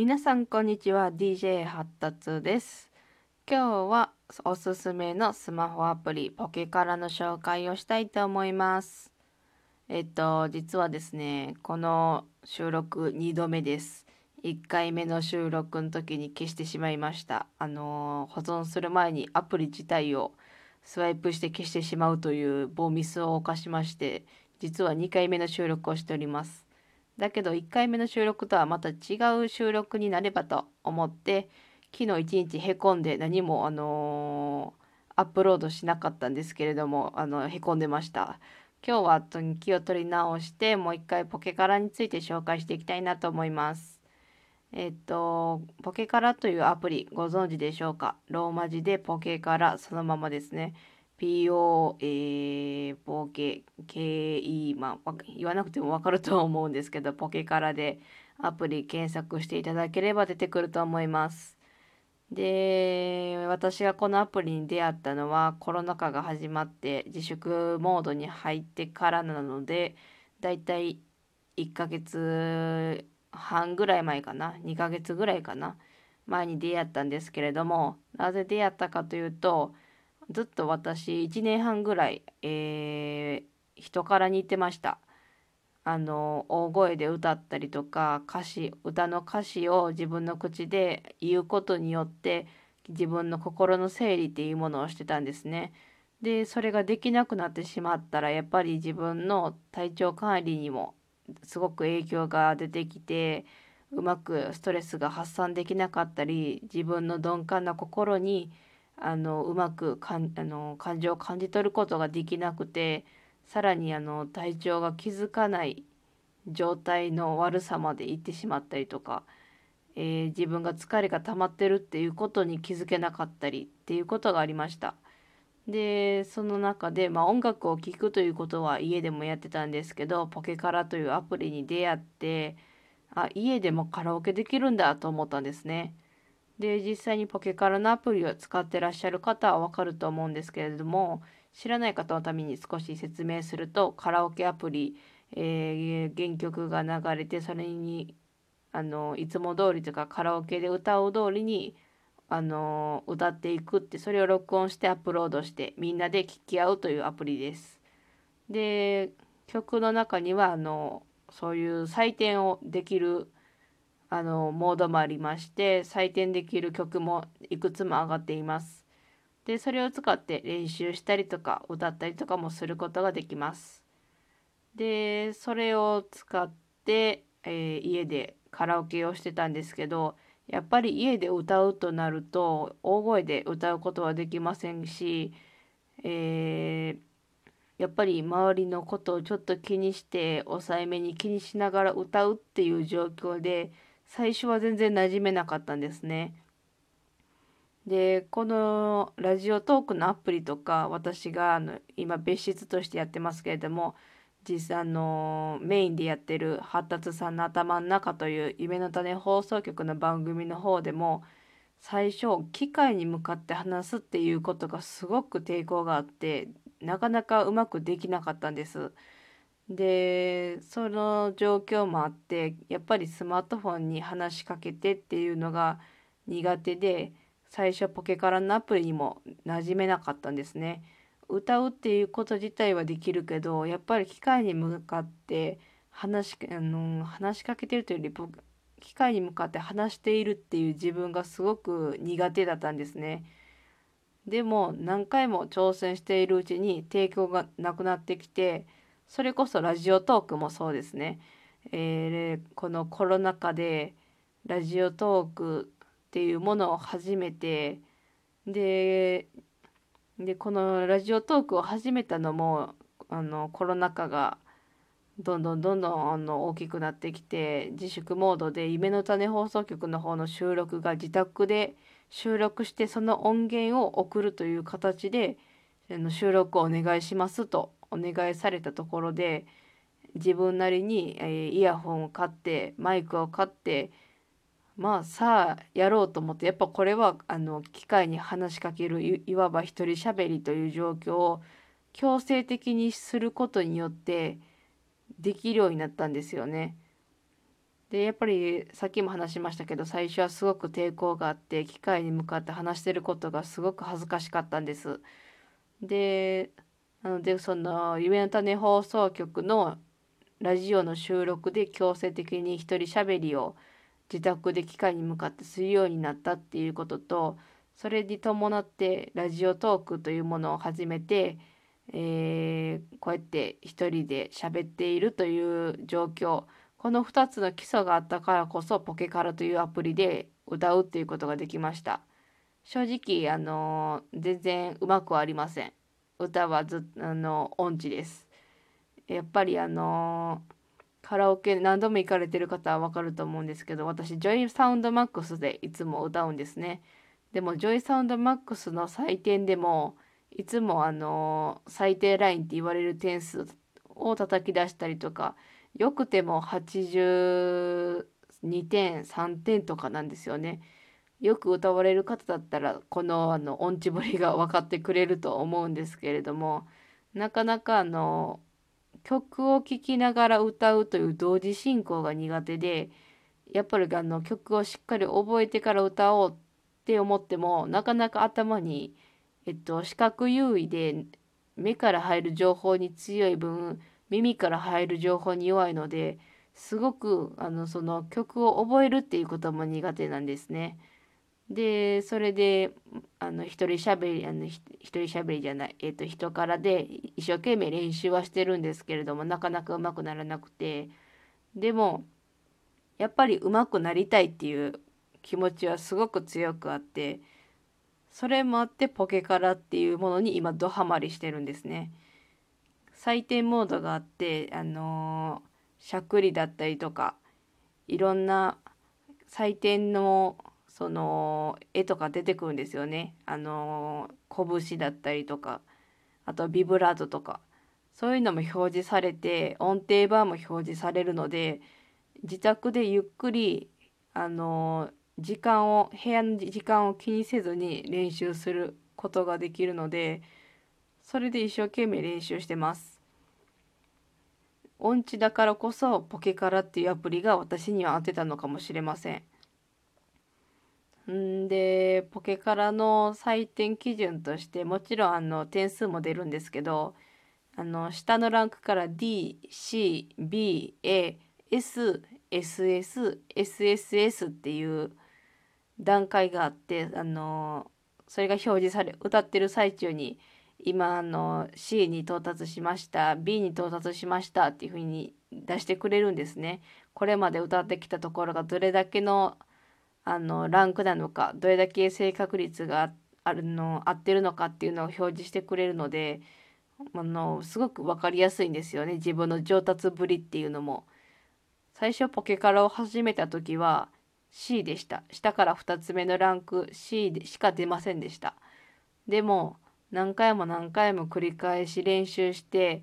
皆さんこんにちは。DJ 発達です。今日はおすすめのスマホアプリポケカラの紹介をしたいと思います。えっと実はですねこの収録2度目です。1回目の収録の時に消してしまいました。あの保存する前にアプリ自体をスワイプして消してしまうという棒ミスを犯しまして実は2回目の収録をしております。だけど1回目の収録とはまた違う収録になればと思って昨日一日へこんで何もあのー、アップロードしなかったんですけれどもあのへこんでました。今日は気を取り直してもう一回ポケカラについて紹介していきたいなと思います。えっとポケカラというアプリご存知でしょうか？ローマ字でポケカラそのままですね。PO、えー、ポケ、KE、まあ、言わなくてもわかると思うんですけど、ポケカラでアプリ検索していただければ出てくると思います。で、私がこのアプリに出会ったのはコロナ禍が始まって自粛モードに入ってからなので、だいたい1ヶ月半ぐらい前かな、2ヶ月ぐらいかな、前に出会ったんですけれども、なぜ出会ったかというと、ずっと私1年半ぐらい、えー、人から似てました。あの大声で歌ったりとか歌詞歌の歌詞を自分の口で言うことによって自分の心の整理っていうものをしてたんですね。でそれができなくなってしまったらやっぱり自分の体調管理にもすごく影響が出てきてうまくストレスが発散できなかったり自分の鈍感な心にあのうまくかんあの感情を感じ取ることができなくてさらにあの体調が気づかない状態の悪さまでいってしまったりとか、えー、自分が疲れが溜まってるっていうことに気づけなかったりっていうことがありました。でその中で、まあ、音楽を聴くということは家でもやってたんですけどポケカラというアプリに出会ってあ家でもカラオケできるんだと思ったんですね。で実際にポケカラのアプリを使ってらっしゃる方はわかると思うんですけれども知らない方のために少し説明するとカラオケアプリ、えー、原曲が流れてそれにあのいつも通りとかカラオケで歌う通りにあの歌っていくってそれを録音してアップロードしてみんなで聴き合うというアプリです。で曲の中にはあのそういう採点をできるあのモードもありまして採点できる曲もいくつも上がっています。でそれを使って練習したりとか歌ったりとかもすることができます。でそれを使って、えー、家でカラオケをしてたんですけどやっぱり家で歌うとなると大声で歌うことはできませんし、えー、やっぱり周りのことをちょっと気にして抑えめに気にしながら歌うっていう状況で最初は全然馴染めなかったんですね。でこのラジオトークのアプリとか私があの今別室としてやってますけれども実際のメインでやってる「発達さんの頭の中」という夢の種放送局の番組の方でも最初機械に向かって話すっていうことがすごく抵抗があってなかなかうまくできなかったんです。でその状況もあってやっぱりスマートフォンに話しかけてっていうのが苦手で最初ポケカラのアプリにも馴染めなかったんですね。歌うっていうこと自体はできるけどやっぱり機械に向かって話しあの話しかけてるというより機械に向かって話しているっていう自分がすごく苦手だったんですね。でも何回も挑戦しているうちに抵抗がなくなってきてそれこそラジオトークもそうですね。えー、このコロナ禍でラジオトークっていうものを始めてででこのラジオトークを始めたのもあのコロナ禍がどんどんどんどんあの大きくなってきて自粛モードで夢の種放送局の方の収録が自宅で収録してその音源を送るという形で収録をお願いしますとお願いされたところで自分なりに、え、イヤホンを買ってマイクを買ってまあさあやろうと思ってやっぱこれはあの機械に話しかけるいわば一人しゃべりという状況を強制的にすることによってできるようになったんですよね。でやっぱりさっきも話しましたけど最初はすごく抵抗があって機械に向かって話してることがすごく恥ずかしかったんです。でなのでその夢の種放送局のラジオの収録で強制的に一人喋りを自宅で機械に向かってするようになったっていうこととそれに伴ってラジオトークというものを始めて、えー、こうやって一人で喋っているという状況。この2つの基礎があったからこそポケカラというアプリで歌うっていうことができました。正直あの全然うまくはありません。歌はずあの音痴ですやっぱりあのカラオケ何度も行かれてる方はわかると思うんですけど私ジョイサウンドマックスでいつも歌うんですねでもジョイサウンドマックスの採点でもいつもあの最低ラインって言われる点数を叩き出したりとかよくても82点3点とかなんですよね。よく歌われる方だったらこのあの音痴ぶりが分かってくれると思うんですけれどもなかなかあの曲を聴きながら歌うという同時進行が苦手でやっぱりあの曲をしっかり覚えてから歌おうって思ってもなかなか頭に、えっと、視覚優位で目から入る情報に強い分耳から入る情報に弱いのですごくあのその曲を覚えるっていうことも苦手なんですね。でそれであの一人しゃべりあの一人しゃべりじゃない、えーと、人からで一生懸命練習はしてるんですけれどもなかなかうまくならなくてでもやっぱりうまくなりたいっていう気持ちはすごく強くあってそれもあってポケカラっていうものに今ドハマりしてるんですね。採点モードがあってあのー、しゃくりだったりとかいろんな採点のその絵とか出てくるんですよね。あの、拳だったりとかあとビブラートとかそういうのも表示されて音程バーも表示されるので自宅でゆっくりあの、時間を部屋の時間を気にせずに練習することができるのでそれで一生懸命練習してます。音痴だからこそポケカラっていうアプリが私には合ってたのかもしれません。んでポケカラの採点基準としてもちろんあの点数も出るんですけどあの下のランクから DCBASSSSSS っていう段階があってあのそれが表示され歌ってる最中に今あの C に到達しました B に到達しましたっていうふうに出してくれるんですね。これまで歌ってきたところがどれだけのあのランクなのかどれだけ正確率があるの合ってるのかっていうのを表示してくれるのであのすごく分かりやすいんですよね自分の上達ぶりっていうのも。最初ポケカラを始めた時は C でした。下から2つ目のランク C でしか出ませんでした。でも何回も何回も繰り返し練習して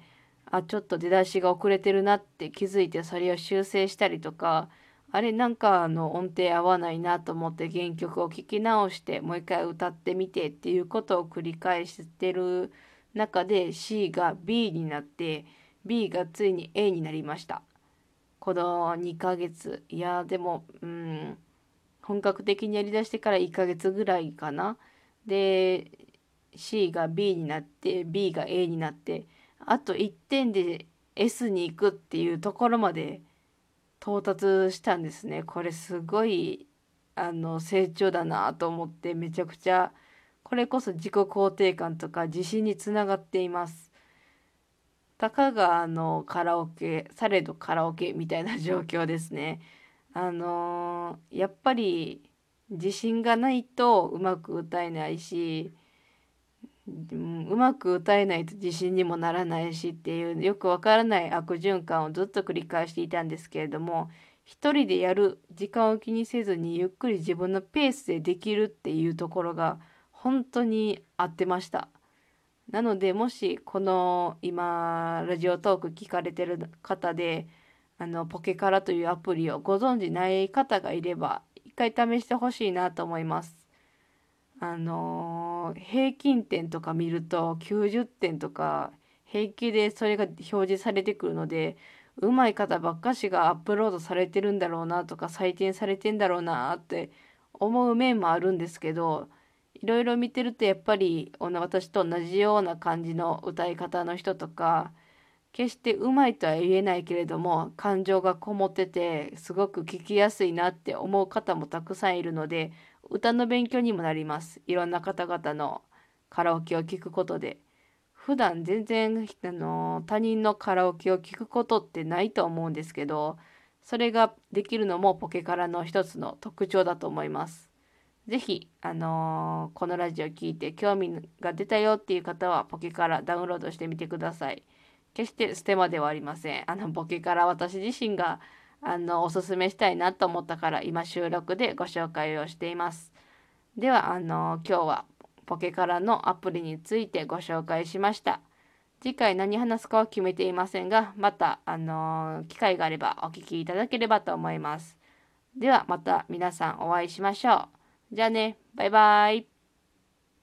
あちょっと出だしが遅れてるなって気づいてそれを修正したりとかあれなんかあの音程合わないなと思って原曲を聴き直してもう一回歌ってみてっていうことを繰り返してる中で C が B になって B がついに A になりました。この2ヶ月いやでもうん本格的にやりだしてから1ヶ月ぐらいかな。で C が B になって B が A になってあと1点で S に行くっていうところまで到達したんですね。これすごいあの成長だなと思ってめちゃくちゃこれこそ自己肯定感とか自信につながっています。たかがあのカラオケされどカラオケみたいな状況ですね。あのー、やっぱり自信がないとうまく歌えないしうまく歌えないと自信にもならないしっていうよくわからない悪循環をずっと繰り返していたんですけれども一人でやる時間を気にせずにゆっくり自分のペースでできるっていうところが本当に合ってました。なのでもしこの今ラジオトーク聞かれてる方であのポケカラというアプリをご存じない方がいれば一回試してほしいなと思います。あのー、平均点とか見ると90点とか平気でそれが表示されてくるのでうまい方ばっかしがアップロードされてるんだろうなとか採点されてんだろうなって思う面もあるんですけどいろいろ見てるとやっぱり私と同じような感じの歌い方の人とか決してうまいとは言えないけれども感情がこもっててすごく聞きやすいなって思う方もたくさんいるので歌の勉強にもなりますいろんな方々のカラオケを聴くことで普段全然あの他人のカラオケを聴くことってないと思うんですけどそれができるのもポケカラの一つの特徴だと思います。是非あのー、このラジオ聴いて興味が出たよっていう方はポケからダウンロードしてみてください。決してステマではありません。あのポケから私自身があのおすすめしたいなと思ったから今収録でご紹介をしています。ではあの今日はポケカラのアプリについてご紹介しました。次回何話すかは決めていませんが、また、あの機会があればお聞きいただければと思います。ではまた皆さんお会いしましょう。じゃあね、バイバイ。